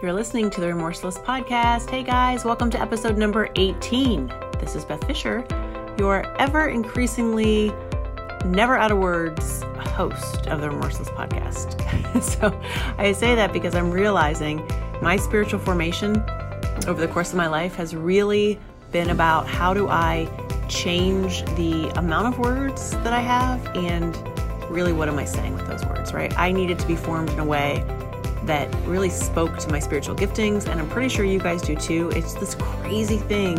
You're listening to the Remorseless Podcast. Hey guys, welcome to episode number 18. This is Beth Fisher, your ever increasingly never out of words host of the Remorseless Podcast. so I say that because I'm realizing my spiritual formation over the course of my life has really been about how do I change the amount of words that I have and really what am I saying with those words, right? I needed to be formed in a way that really spoke to my spiritual giftings, and I'm pretty sure you guys do too. It's this crazy thing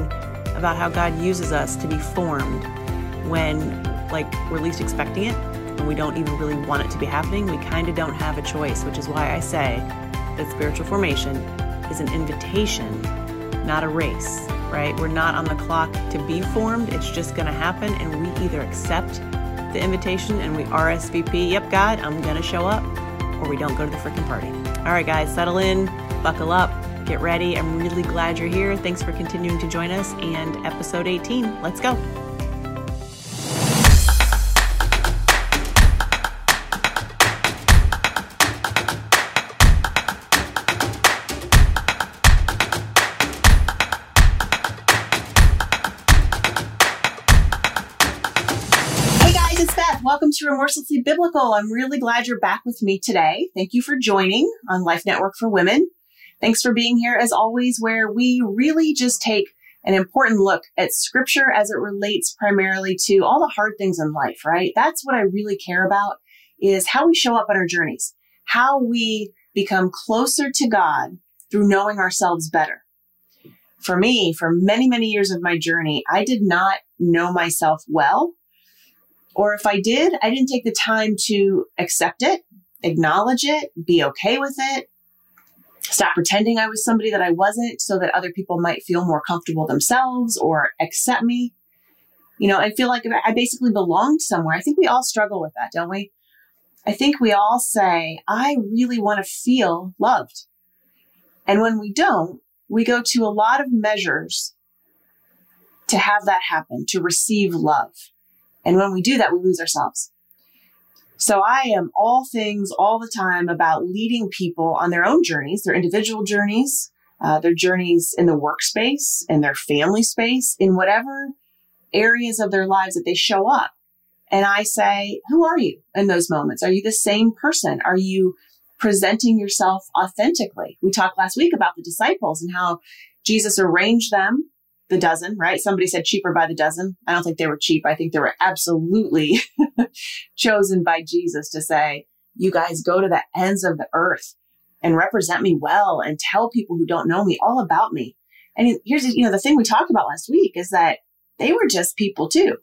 about how God uses us to be formed when, like, we're least expecting it and we don't even really want it to be happening. We kind of don't have a choice, which is why I say that spiritual formation is an invitation, not a race, right? We're not on the clock to be formed, it's just going to happen, and we either accept the invitation and we RSVP, yep, God, I'm going to show up, or we don't go to the freaking party. All right, guys, settle in, buckle up, get ready. I'm really glad you're here. Thanks for continuing to join us. And episode 18, let's go. Remorselessly Biblical. I'm really glad you're back with me today. Thank you for joining on Life Network for Women. Thanks for being here as always, where we really just take an important look at scripture as it relates primarily to all the hard things in life, right? That's what I really care about is how we show up on our journeys, how we become closer to God through knowing ourselves better. For me, for many, many years of my journey, I did not know myself well or if I did, I didn't take the time to accept it, acknowledge it, be okay with it, stop pretending I was somebody that I wasn't so that other people might feel more comfortable themselves or accept me. You know, I feel like I basically belonged somewhere. I think we all struggle with that, don't we? I think we all say, I really want to feel loved. And when we don't, we go to a lot of measures to have that happen, to receive love. And when we do that, we lose ourselves. So I am all things all the time about leading people on their own journeys, their individual journeys, uh, their journeys in the workspace, in their family space, in whatever areas of their lives that they show up. And I say, who are you in those moments? Are you the same person? Are you presenting yourself authentically? We talked last week about the disciples and how Jesus arranged them the dozen, right? Somebody said cheaper by the dozen. I don't think they were cheap. I think they were absolutely chosen by Jesus to say, you guys go to the ends of the earth and represent me well and tell people who don't know me all about me. And here's, you know, the thing we talked about last week is that they were just people too,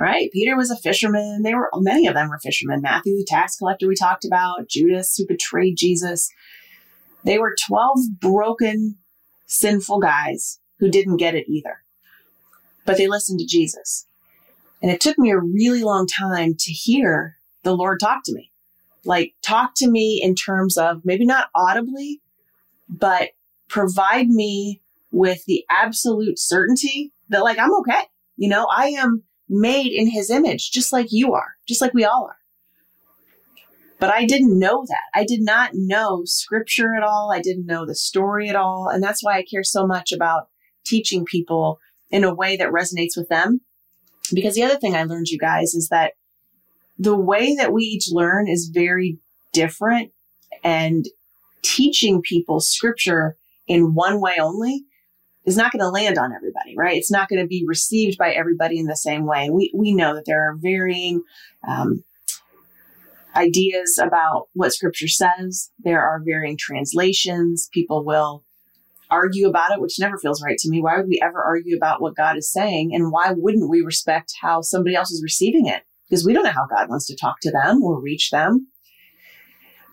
right? Peter was a fisherman. They were, many of them were fishermen. Matthew, the tax collector we talked about, Judas who betrayed Jesus. They were 12 broken, sinful guys who didn't get it either. But they listened to Jesus. And it took me a really long time to hear the Lord talk to me. Like, talk to me in terms of maybe not audibly, but provide me with the absolute certainty that, like, I'm okay. You know, I am made in his image, just like you are, just like we all are. But I didn't know that. I did not know scripture at all. I didn't know the story at all. And that's why I care so much about teaching people in a way that resonates with them. Because the other thing I learned, you guys, is that the way that we each learn is very different. And teaching people scripture in one way only is not going to land on everybody, right? It's not going to be received by everybody in the same way. We, we know that there are varying um, ideas about what scripture says. There are varying translations. People will argue about it, which never feels right to me. Why would we ever argue about what God is saying? And why wouldn't we respect how somebody else is receiving it? Because we don't know how God wants to talk to them or reach them.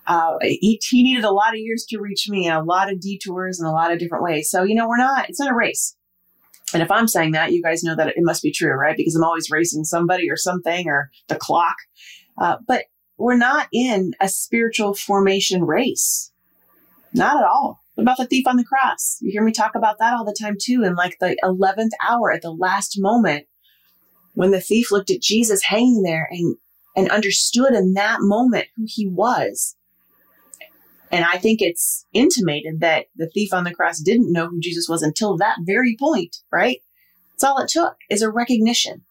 Uh, he, he needed a lot of years to reach me and a lot of detours and a lot of different ways. So, you know, we're not, it's not a race. And if I'm saying that, you guys know that it must be true, right? Because I'm always racing somebody or something or the clock. Uh, but we're not in a spiritual formation race. Not at all. What about the thief on the cross? You hear me talk about that all the time too. In like the 11th hour at the last moment when the thief looked at Jesus hanging there and, and understood in that moment who he was And I think it's intimated that the thief on the cross didn't know who Jesus was until that very point, right? That's all it took is a recognition.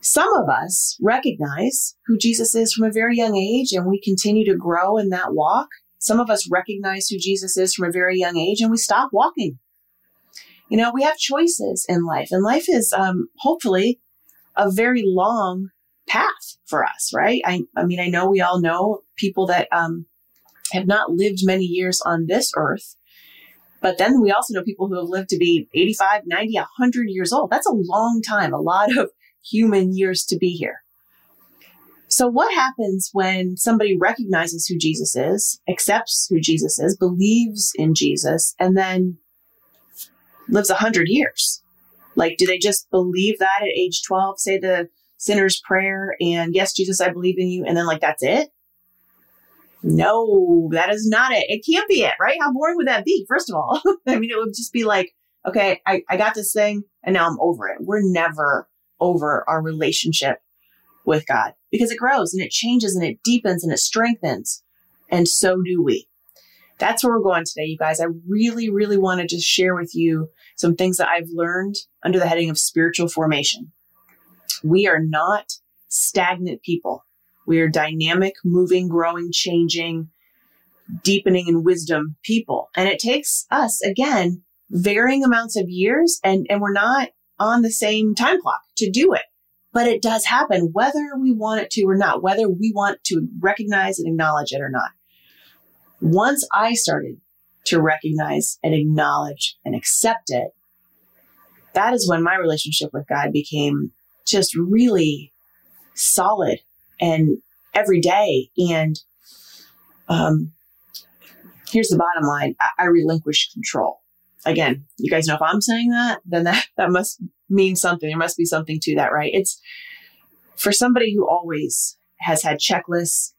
Some of us recognize who Jesus is from a very young age and we continue to grow in that walk. Some of us recognize who Jesus is from a very young age and we stop walking. You know, we have choices in life and life is um, hopefully a very long path for us, right? I, I mean, I know we all know people that um, have not lived many years on this earth. But then we also know people who have lived to be 85, 90, 100 years old. That's a long time, a lot of human years to be here. So, what happens when somebody recognizes who Jesus is, accepts who Jesus is, believes in Jesus, and then lives 100 years? Like, do they just believe that at age 12, say the sinner's prayer, and yes, Jesus, I believe in you, and then, like, that's it? No, that is not it. It can't be it, right? How boring would that be? First of all, I mean, it would just be like, okay, I, I got this thing and now I'm over it. We're never over our relationship with God because it grows and it changes and it deepens and it strengthens. And so do we. That's where we're going today, you guys. I really, really want to just share with you some things that I've learned under the heading of spiritual formation. We are not stagnant people. We are dynamic, moving, growing, changing, deepening in wisdom people. And it takes us, again, varying amounts of years, and, and we're not on the same time clock to do it. But it does happen whether we want it to or not, whether we want to recognize and acknowledge it or not. Once I started to recognize and acknowledge and accept it, that is when my relationship with God became just really solid and every day. And um, here's the bottom line I, I relinquish control. Again, you guys know if I'm saying that, then that, that must mean something. There must be something to that, right? It's for somebody who always has had checklists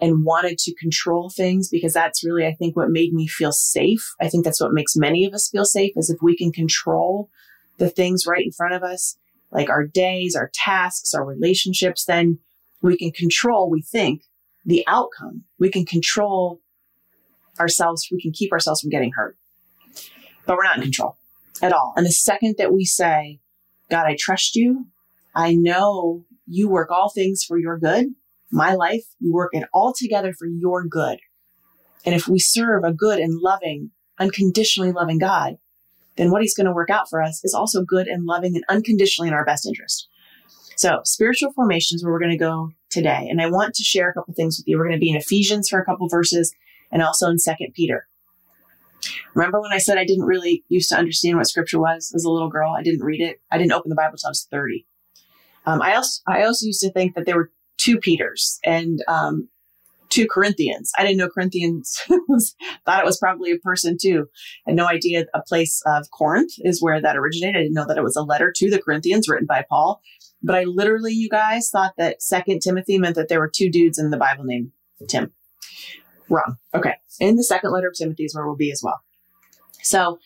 and wanted to control things because that's really, I think, what made me feel safe. I think that's what makes many of us feel safe is if we can control the things right in front of us like our days, our tasks, our relationships, then we can control, we think, the outcome. We can control ourselves. We can keep ourselves from getting hurt. But we're not in control at all. And the second that we say, God, I trust you. I know you work all things for your good. My life, you work it all together for your good. And if we serve a good and loving, unconditionally loving God, then what he's going to work out for us is also good and loving and unconditionally in our best interest. So spiritual formation is where we're going to go today. And I want to share a couple things with you. We're going to be in Ephesians for a couple verses and also in second Peter. Remember when I said I didn't really used to understand what scripture was as a little girl? I didn't read it. I didn't open the Bible until I was 30. Um, I also, I also used to think that there were two Peters and, um, two Corinthians. I didn't know Corinthians was, thought it was probably a person too. I had no idea a place of Corinth is where that originated. I didn't know that it was a letter to the Corinthians written by Paul. But I literally, you guys, thought that Second Timothy meant that there were two dudes in the Bible named Tim. Wrong. Okay. In the second letter of Timothy is where we'll be as well. So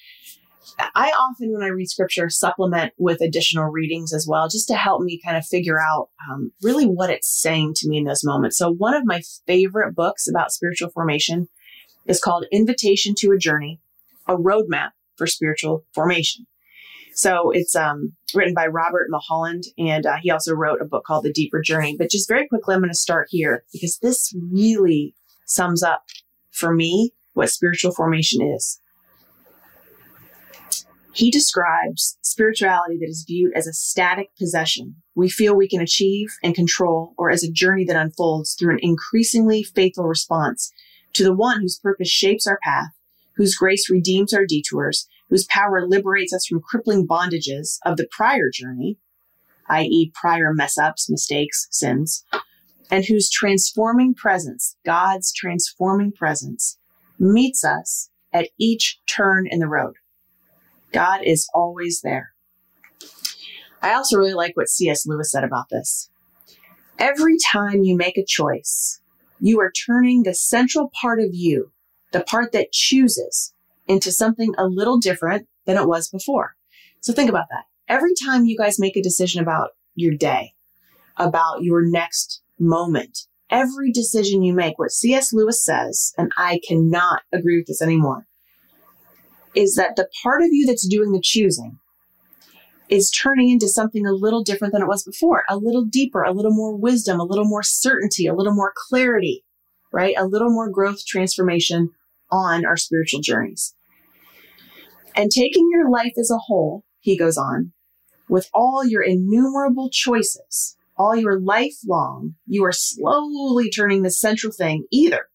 I often, when I read scripture, supplement with additional readings as well, just to help me kind of figure out um, really what it's saying to me in those moments. So, one of my favorite books about spiritual formation is called Invitation to a Journey, a roadmap for spiritual formation. So, it's um, written by Robert Mulholland, and uh, he also wrote a book called The Deeper Journey. But just very quickly, I'm going to start here because this really sums up for me what spiritual formation is. He describes spirituality that is viewed as a static possession we feel we can achieve and control, or as a journey that unfolds through an increasingly faithful response to the one whose purpose shapes our path, whose grace redeems our detours, whose power liberates us from crippling bondages of the prior journey, i.e., prior mess ups, mistakes, sins, and whose transforming presence, God's transforming presence, meets us at each turn in the road. God is always there. I also really like what C.S. Lewis said about this. Every time you make a choice, you are turning the central part of you, the part that chooses, into something a little different than it was before. So think about that. Every time you guys make a decision about your day, about your next moment, every decision you make, what C.S. Lewis says, and I cannot agree with this anymore, is that the part of you that's doing the choosing is turning into something a little different than it was before, a little deeper, a little more wisdom, a little more certainty, a little more clarity, right? A little more growth transformation on our spiritual journeys. And taking your life as a whole, he goes on, with all your innumerable choices, all your life long, you are slowly turning the central thing either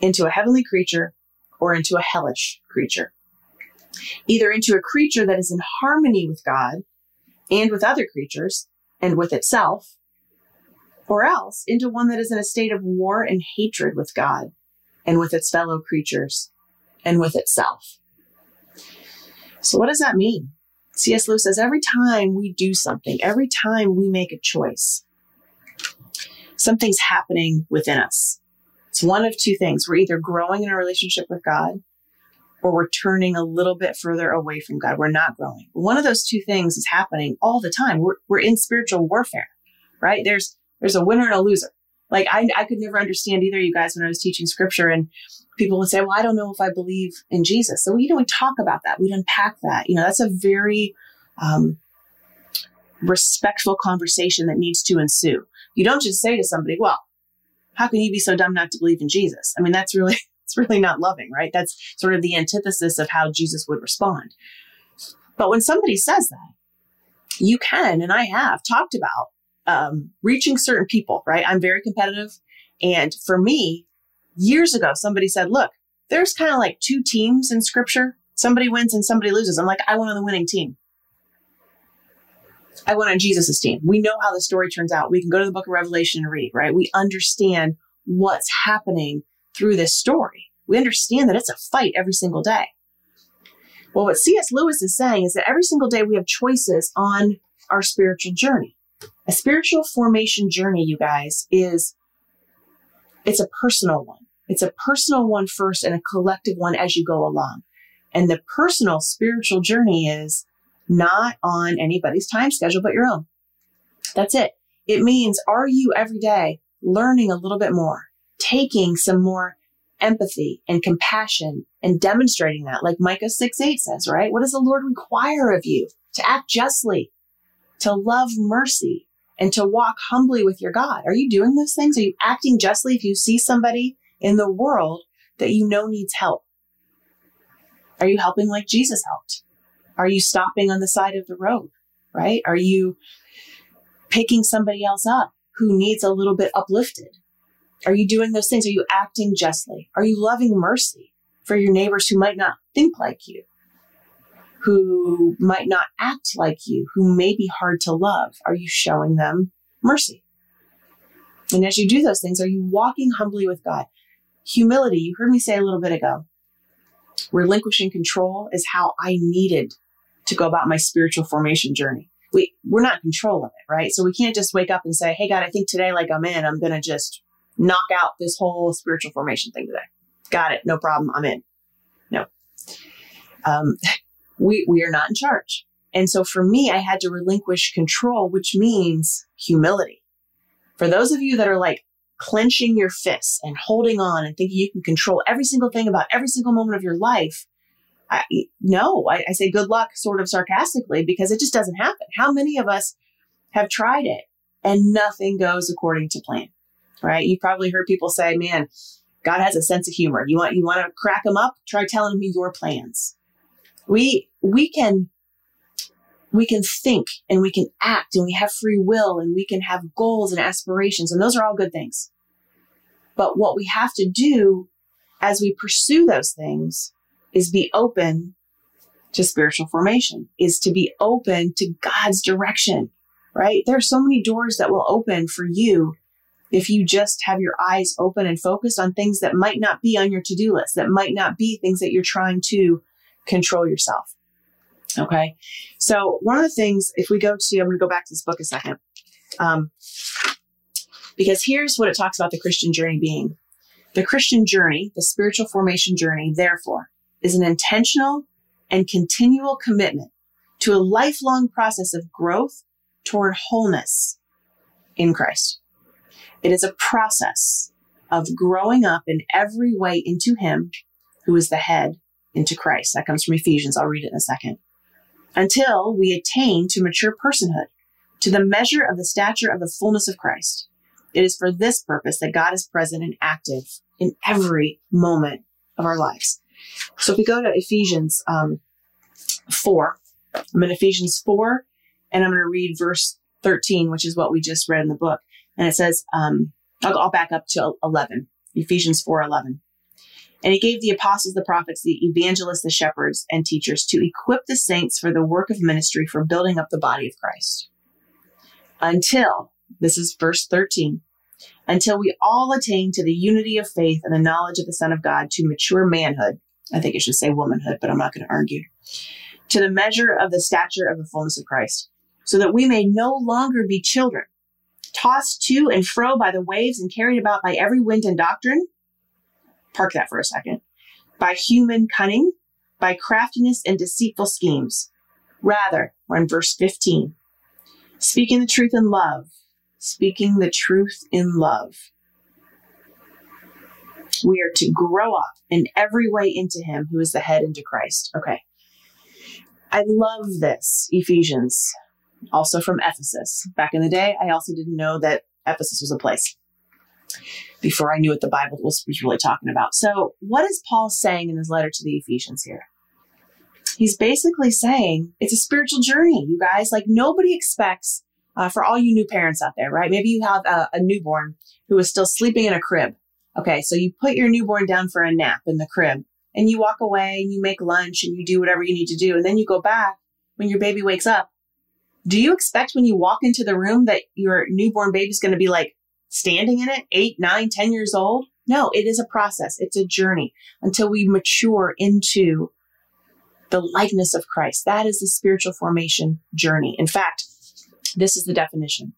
into a heavenly creature or into a hellish creature. Either into a creature that is in harmony with God and with other creatures and with itself, or else into one that is in a state of war and hatred with God and with its fellow creatures and with itself. So, what does that mean? C.S. Lewis says every time we do something, every time we make a choice, something's happening within us. It's one of two things. We're either growing in our relationship with God or we're turning a little bit further away from God. We're not growing. One of those two things is happening all the time. We're, we're in spiritual warfare, right? There's, there's a winner and a loser. Like I, I could never understand either of you guys when I was teaching scripture and people would say, well, I don't know if I believe in Jesus. So, you know, we talk about that. We'd unpack that. You know, that's a very, um, respectful conversation that needs to ensue. You don't just say to somebody, well, how can you be so dumb not to believe in Jesus? I mean, that's really, it's really not loving, right? That's sort of the antithesis of how Jesus would respond. But when somebody says that, you can, and I have talked about um, reaching certain people, right? I'm very competitive. And for me, years ago, somebody said, look, there's kind of like two teams in scripture. Somebody wins and somebody loses. I'm like, I went on the winning team. I went on Jesus' team. We know how the story turns out. We can go to the book of Revelation and read, right? We understand what's happening through this story. We understand that it's a fight every single day. Well, what C.S. Lewis is saying is that every single day we have choices on our spiritual journey. A spiritual formation journey, you guys, is it's a personal one. It's a personal one first and a collective one as you go along. And the personal spiritual journey is not on anybody's time schedule but your own. That's it. It means, are you every day learning a little bit more, taking some more empathy and compassion and demonstrating that, like Micah 6 8 says, right? What does the Lord require of you? To act justly, to love mercy, and to walk humbly with your God. Are you doing those things? Are you acting justly if you see somebody in the world that you know needs help? Are you helping like Jesus helped? Are you stopping on the side of the road? Right? Are you picking somebody else up who needs a little bit uplifted? Are you doing those things? Are you acting justly? Are you loving mercy for your neighbors who might not think like you? Who might not act like you, who may be hard to love? Are you showing them mercy? And as you do those things, are you walking humbly with God? Humility, you heard me say a little bit ago, relinquishing control is how I needed to go about my spiritual formation journey. We, we're not in control of it, right? So we can't just wake up and say, Hey God, I think today, like I'm in, I'm going to just knock out this whole spiritual formation thing today. Got it. No problem. I'm in. No. Um, we, we are not in charge. And so for me, I had to relinquish control, which means humility. For those of you that are like clenching your fists and holding on and thinking you can control every single thing about every single moment of your life, I, no, I, I say good luck sort of sarcastically because it just doesn't happen. How many of us have tried it and nothing goes according to plan? Right? You've probably heard people say, man, God has a sense of humor. You want, you want to crack him up? Try telling him your plans. We, we can, we can think and we can act and we have free will and we can have goals and aspirations. And those are all good things. But what we have to do as we pursue those things is be open to spiritual formation, is to be open to God's direction, right? There are so many doors that will open for you if you just have your eyes open and focused on things that might not be on your to do list, that might not be things that you're trying to control yourself. Okay. So one of the things, if we go to, I'm going to go back to this book a second. Um, because here's what it talks about the Christian journey being. The Christian journey, the spiritual formation journey, therefore, is an intentional and continual commitment to a lifelong process of growth toward wholeness in Christ. It is a process of growing up in every way into Him who is the head, into Christ. That comes from Ephesians. I'll read it in a second. Until we attain to mature personhood, to the measure of the stature of the fullness of Christ. It is for this purpose that God is present and active in every moment of our lives. So if we go to Ephesians um, 4, I'm in Ephesians 4, and I'm going to read verse 13, which is what we just read in the book. And it says, um, I'll, I'll back up to 11, Ephesians 4 11. And he gave the apostles, the prophets, the evangelists, the shepherds, and teachers to equip the saints for the work of ministry for building up the body of Christ. Until, this is verse 13, until we all attain to the unity of faith and the knowledge of the Son of God to mature manhood. I think it should say womanhood, but I'm not going to argue. To the measure of the stature of the fullness of Christ, so that we may no longer be children, tossed to and fro by the waves and carried about by every wind and doctrine. Park that for a second. By human cunning, by craftiness and deceitful schemes. Rather, we're in verse 15. Speaking the truth in love, speaking the truth in love. We are to grow up in every way into Him who is the head into Christ. Okay. I love this, Ephesians, also from Ephesus. Back in the day, I also didn't know that Ephesus was a place before I knew what the Bible was, really talking about. So, what is Paul saying in his letter to the Ephesians here? He's basically saying it's a spiritual journey, you guys. Like, nobody expects uh, for all you new parents out there, right? Maybe you have a, a newborn who is still sleeping in a crib. Okay, so you put your newborn down for a nap in the crib and you walk away and you make lunch and you do whatever you need to do. And then you go back when your baby wakes up. Do you expect when you walk into the room that your newborn baby's going to be like standing in it, eight, nine, ten years old? No, it is a process. It's a journey until we mature into the likeness of Christ. That is the spiritual formation journey. In fact, this is the definition.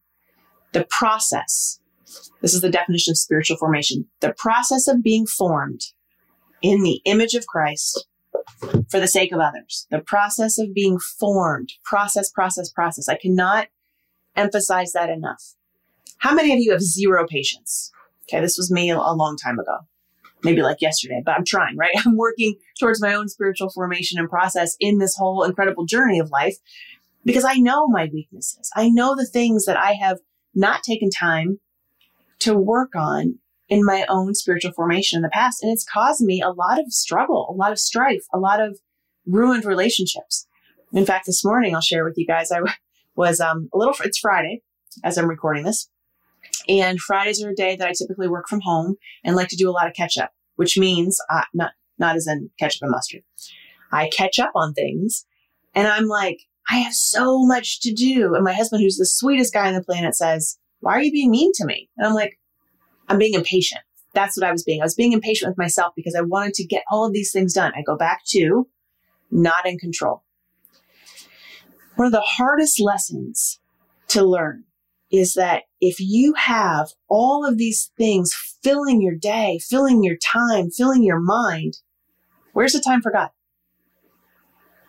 The process. This is the definition of spiritual formation. The process of being formed in the image of Christ for the sake of others. The process of being formed. Process, process, process. I cannot emphasize that enough. How many of you have zero patience? Okay, this was me a, long time ago. Maybe like yesterday, but I'm trying, right? I'm working towards my own spiritual formation and process in this whole incredible journey of life because I know my weaknesses. I know the things that I have not taken time to work on in my own spiritual formation in the past. And it's caused me a lot of struggle, a lot of strife, a lot of ruined relationships. In fact, this morning I'll share with you guys, I was um, a little, it's Friday as I'm recording this. And Fridays are a day that I typically work from home and like to do a lot of catch up, which means uh, not, not as in ketchup and mustard. I catch up on things and I'm like, I have so much to do. And my husband, who's the sweetest guy on the planet, says, Why are you being mean to me? And I'm like, I'm being impatient. That's what I was being. I was being impatient with myself because I wanted to get all of these things done. I go back to not in control. One of the hardest lessons to learn is that if you have all of these things filling your day, filling your time, filling your mind, where's the time for God?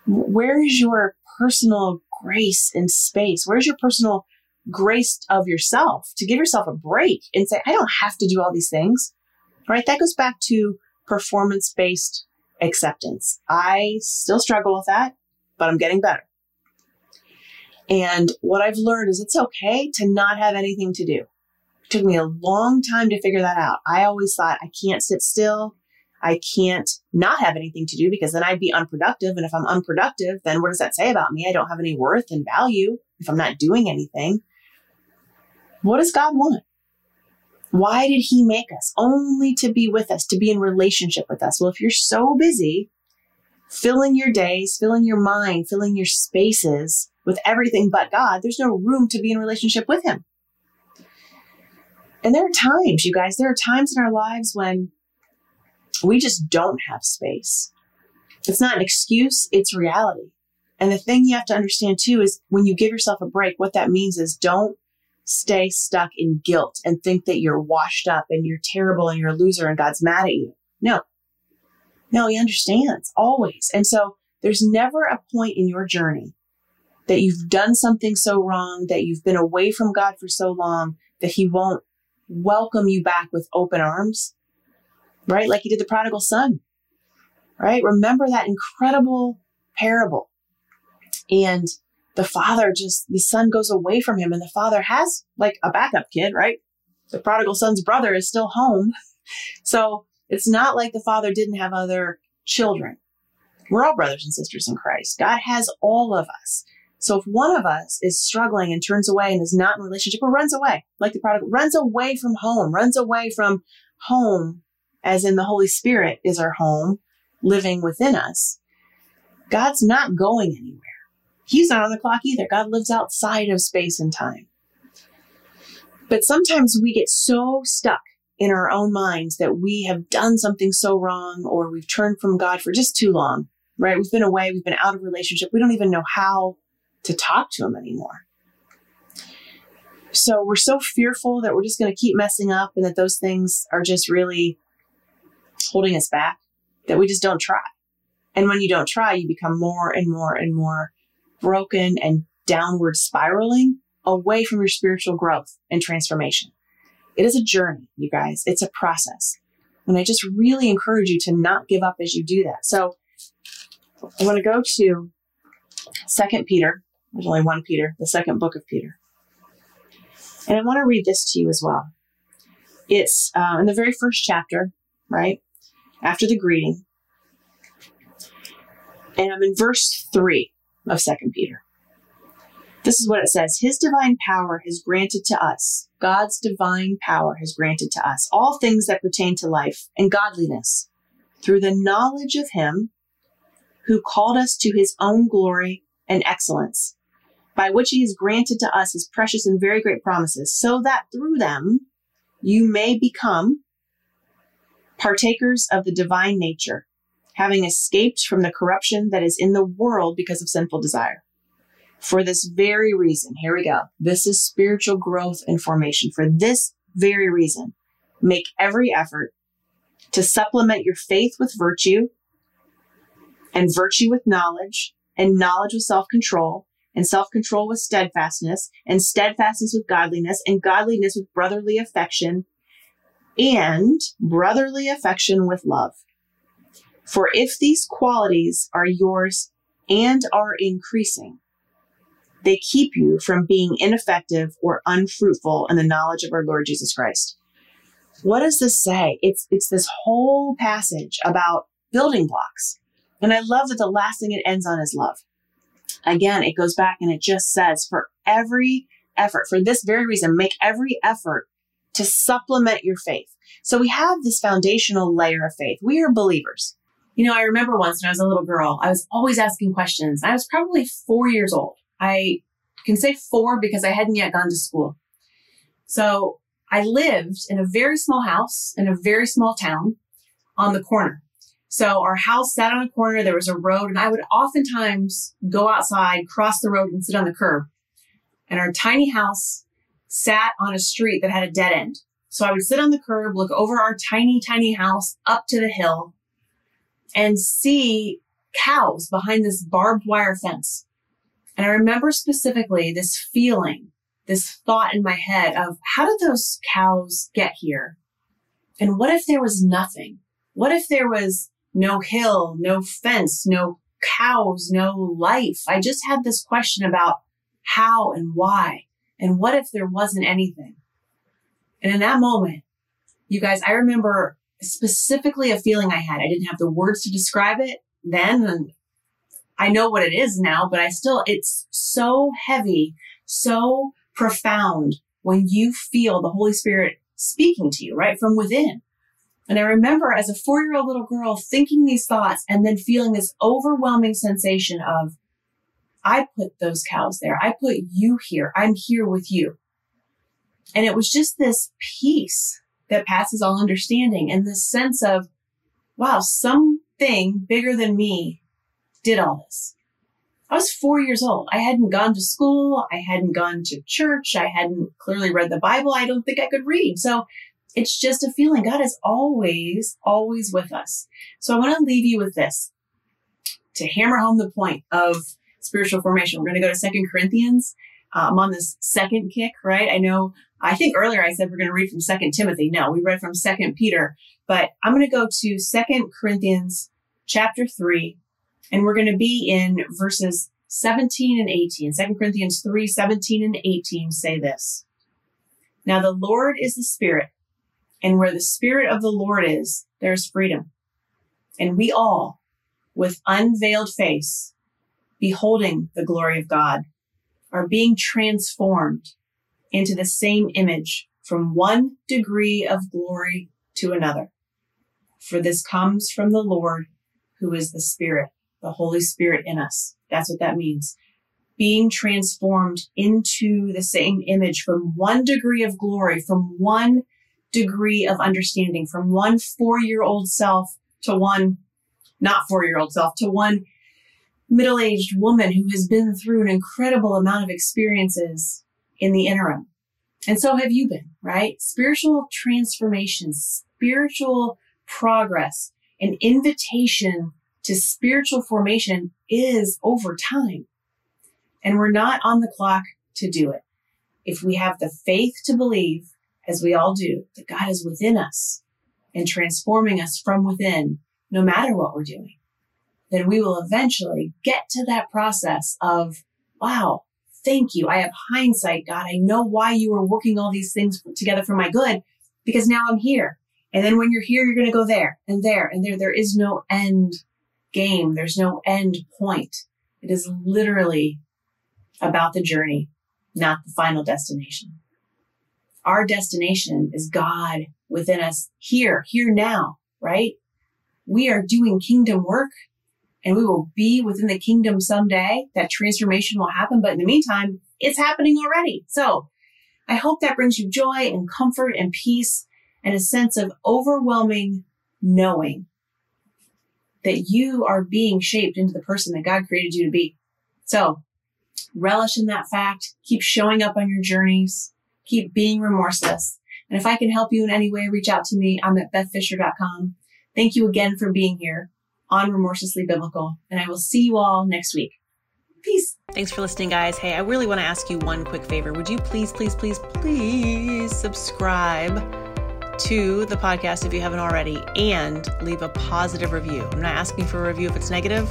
Where is your personal grace and space? Where's your personal grace of yourself to give yourself a break and say, I don't have to do all these things, right? That goes back to performance based acceptance. I still struggle with that, but I'm getting better. And what I've learned is it's okay to not have anything to do. It took me a long time to figure that out. I always thought I can't sit still. I can't not have anything to do because then I'd be unproductive. And if I'm unproductive, then what does that say about me? I don't have any worth and value if I'm not doing anything. What does God want? Why did he make us? Only to be with us, to be in relationship with us. Well, if you're so busy filling your days, filling your mind, filling your spaces with everything but God, there's no room to be in relationship with him. And there are times, you guys, there are times in our lives when we just don't have space. It's not an excuse, it's reality. And the thing you have to understand too is when you give yourself a break, what that means is don't stay stuck in guilt and think that you're washed up and you're terrible and you're a loser and God's mad at you. No. No, he understands always. And so there's never a point in your journey that you've done something so wrong, that you've been away from God for so long that he won't welcome you back with open arms, right? Like he did the prodigal son, right? Remember that incredible parable. And the father just, the son goes away from him and the father has like a backup kid, right? The prodigal son's brother is still home. So it's not like the father didn't have other children. We're all brothers and sisters in Christ. God has all of us. So if one of us is struggling and turns away and is not in relationship or runs away, like the prodigal, runs away from home, runs away from home, as in the Holy Spirit is our home living within us, God's not going anywhere. He's not on the clock either. God lives outside of space and time. But sometimes we get so stuck in our own minds that we have done something so wrong or we've turned from God for just too long, right? We've been away, we've been out of relationship. We don't even know how to talk to Him anymore. So we're so fearful that we're just going to keep messing up and that those things are just really holding us back that we just don't try. And when you don't try, you become more and more and more broken and downward spiraling away from your spiritual growth and transformation. It is a journey, you guys. It's a process. And I just really encourage you to not give up as you do that. So I want to go to Second Peter. There's only one Peter, the second book of Peter. And I want to read this to you as well. It's uh, in the very first chapter, right? After the greeting. And I'm in verse 3 of Second Peter. This is what it says His divine power has granted to us, God's divine power has granted to us all things that pertain to life and godliness through the knowledge of Him who called us to His own glory and excellence, by which He has granted to us His precious and very great promises, so that through them you may become partakers of the divine nature, having escaped from the corruption that is in the world because of sinful desire. For this very reason, here we go. This is spiritual growth and formation. For this very reason, make every effort to supplement your faith with virtue and virtue with knowledge and knowledge with self control and self control with steadfastness and steadfastness with godliness and godliness with brotherly affection and brotherly affection with love. For if these qualities are yours and are increasing, they keep you from being ineffective or unfruitful in the knowledge of our Lord Jesus Christ. What does this say? It's, it's this whole passage about building blocks. And I love that the last thing it ends on is love. Again, it goes back and it just says, for every effort, for this very reason, make every effort to supplement your faith. So we have this foundational layer of faith. We are believers. You know, I remember once when I was a little girl, I was always asking questions. I was probably four years old. I can say four because I hadn't yet gone to school. So I lived in a very small house in a very small town on the corner. So our house sat on a corner. There was a road and I would oftentimes go outside, cross the road and sit on the curb. And our tiny house sat on a street that had a dead end. So I would sit on the curb, look over our tiny, tiny house up to the hill and see cows behind this barbed wire fence. And I remember specifically this feeling, this thought in my head of how did those cows get here? And what if there was nothing? What if there was no hill, no fence, no cows, no life? I just had this question about how and why. And what if there wasn't anything? And in that moment, you guys, I remember specifically a feeling I had. I didn't have the words to describe it then. And I know what it is now, but I still, it's so heavy, so profound when you feel the Holy Spirit speaking to you right from within. And I remember as a four year old little girl thinking these thoughts and then feeling this overwhelming sensation of, I put those cows there. I put you here. I'm here with you. And it was just this peace that passes all understanding and this sense of, wow, something bigger than me did all this. I was four years old. I hadn't gone to school. I hadn't gone to church. I hadn't clearly read the Bible. I don't think I could read. So it's just a feeling. God is always, always with us. So I want to leave you with this to hammer home the point of spiritual formation. We're going to go to Second Corinthians. Uh, I'm on this second kick, right? I know I think earlier I said we're going to read from Second Timothy. No, we read from Second Peter, but I'm going to go to Second Corinthians chapter three, and we're going to be in verses 17 and 18. 2 Corinthians 3, 17 and 18 say this. Now the Lord is the Spirit, and where the Spirit of the Lord is, there's freedom. And we all, with unveiled face, beholding the glory of God, are being transformed into the same image from one degree of glory to another. For this comes from the Lord, who is the Spirit, the Holy Spirit in us. That's what that means. Being transformed into the same image from one degree of glory, from one degree of understanding, from one four year old self to one not four year old self, to one middle aged woman who has been through an incredible amount of experiences in the interim. And so have you been, right? Spiritual transformation, spiritual progress, an invitation to spiritual formation is over time. And we're not on the clock to do it. If we have the faith to believe, as we all do, that God is within us and transforming us from within, no matter what we're doing, then we will eventually get to that process of, wow, thank you. I have hindsight, God. I know why you were working all these things together for my good because now I'm here. And then when you're here, you're going to go there and there and there. There is no end game. There's no end point. It is literally about the journey, not the final destination. Our destination is God within us here, here now, right? We are doing kingdom work and we will be within the kingdom someday. That transformation will happen. But in the meantime, it's happening already. So I hope that brings you joy and comfort and peace and a sense of overwhelming knowing that you are being shaped into the person that God created you to be. So relish in that fact. Keep showing up on your journeys. Keep being remorseless. And if I can help you in any way, reach out to me. I'm at bethfisher.com. Thank you again for being here on Remorselessly Biblical, and I will see you all next week. Peace. Thanks for listening, guys. Hey, I really want to ask you one quick favor. Would you please, please, please, please subscribe to the podcast if you haven't already and leave a positive review? I'm not asking for a review if it's negative.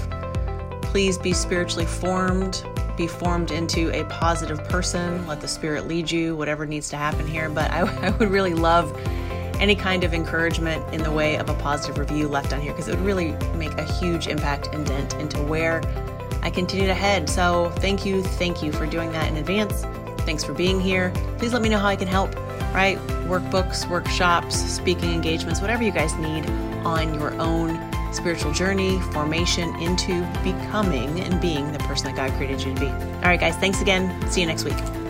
Please be spiritually formed, be formed into a positive person. Let the Spirit lead you, whatever needs to happen here. But I, I would really love any kind of encouragement in the way of a positive review left on here because it would really make a huge impact and dent into where I continue to head. So thank you, thank you for doing that in advance. Thanks for being here. Please let me know how I can help, right? Workbooks, workshops, speaking engagements, whatever you guys need on your own spiritual journey, formation into becoming and being the person that God created you to be. All right, guys, thanks again. See you next week.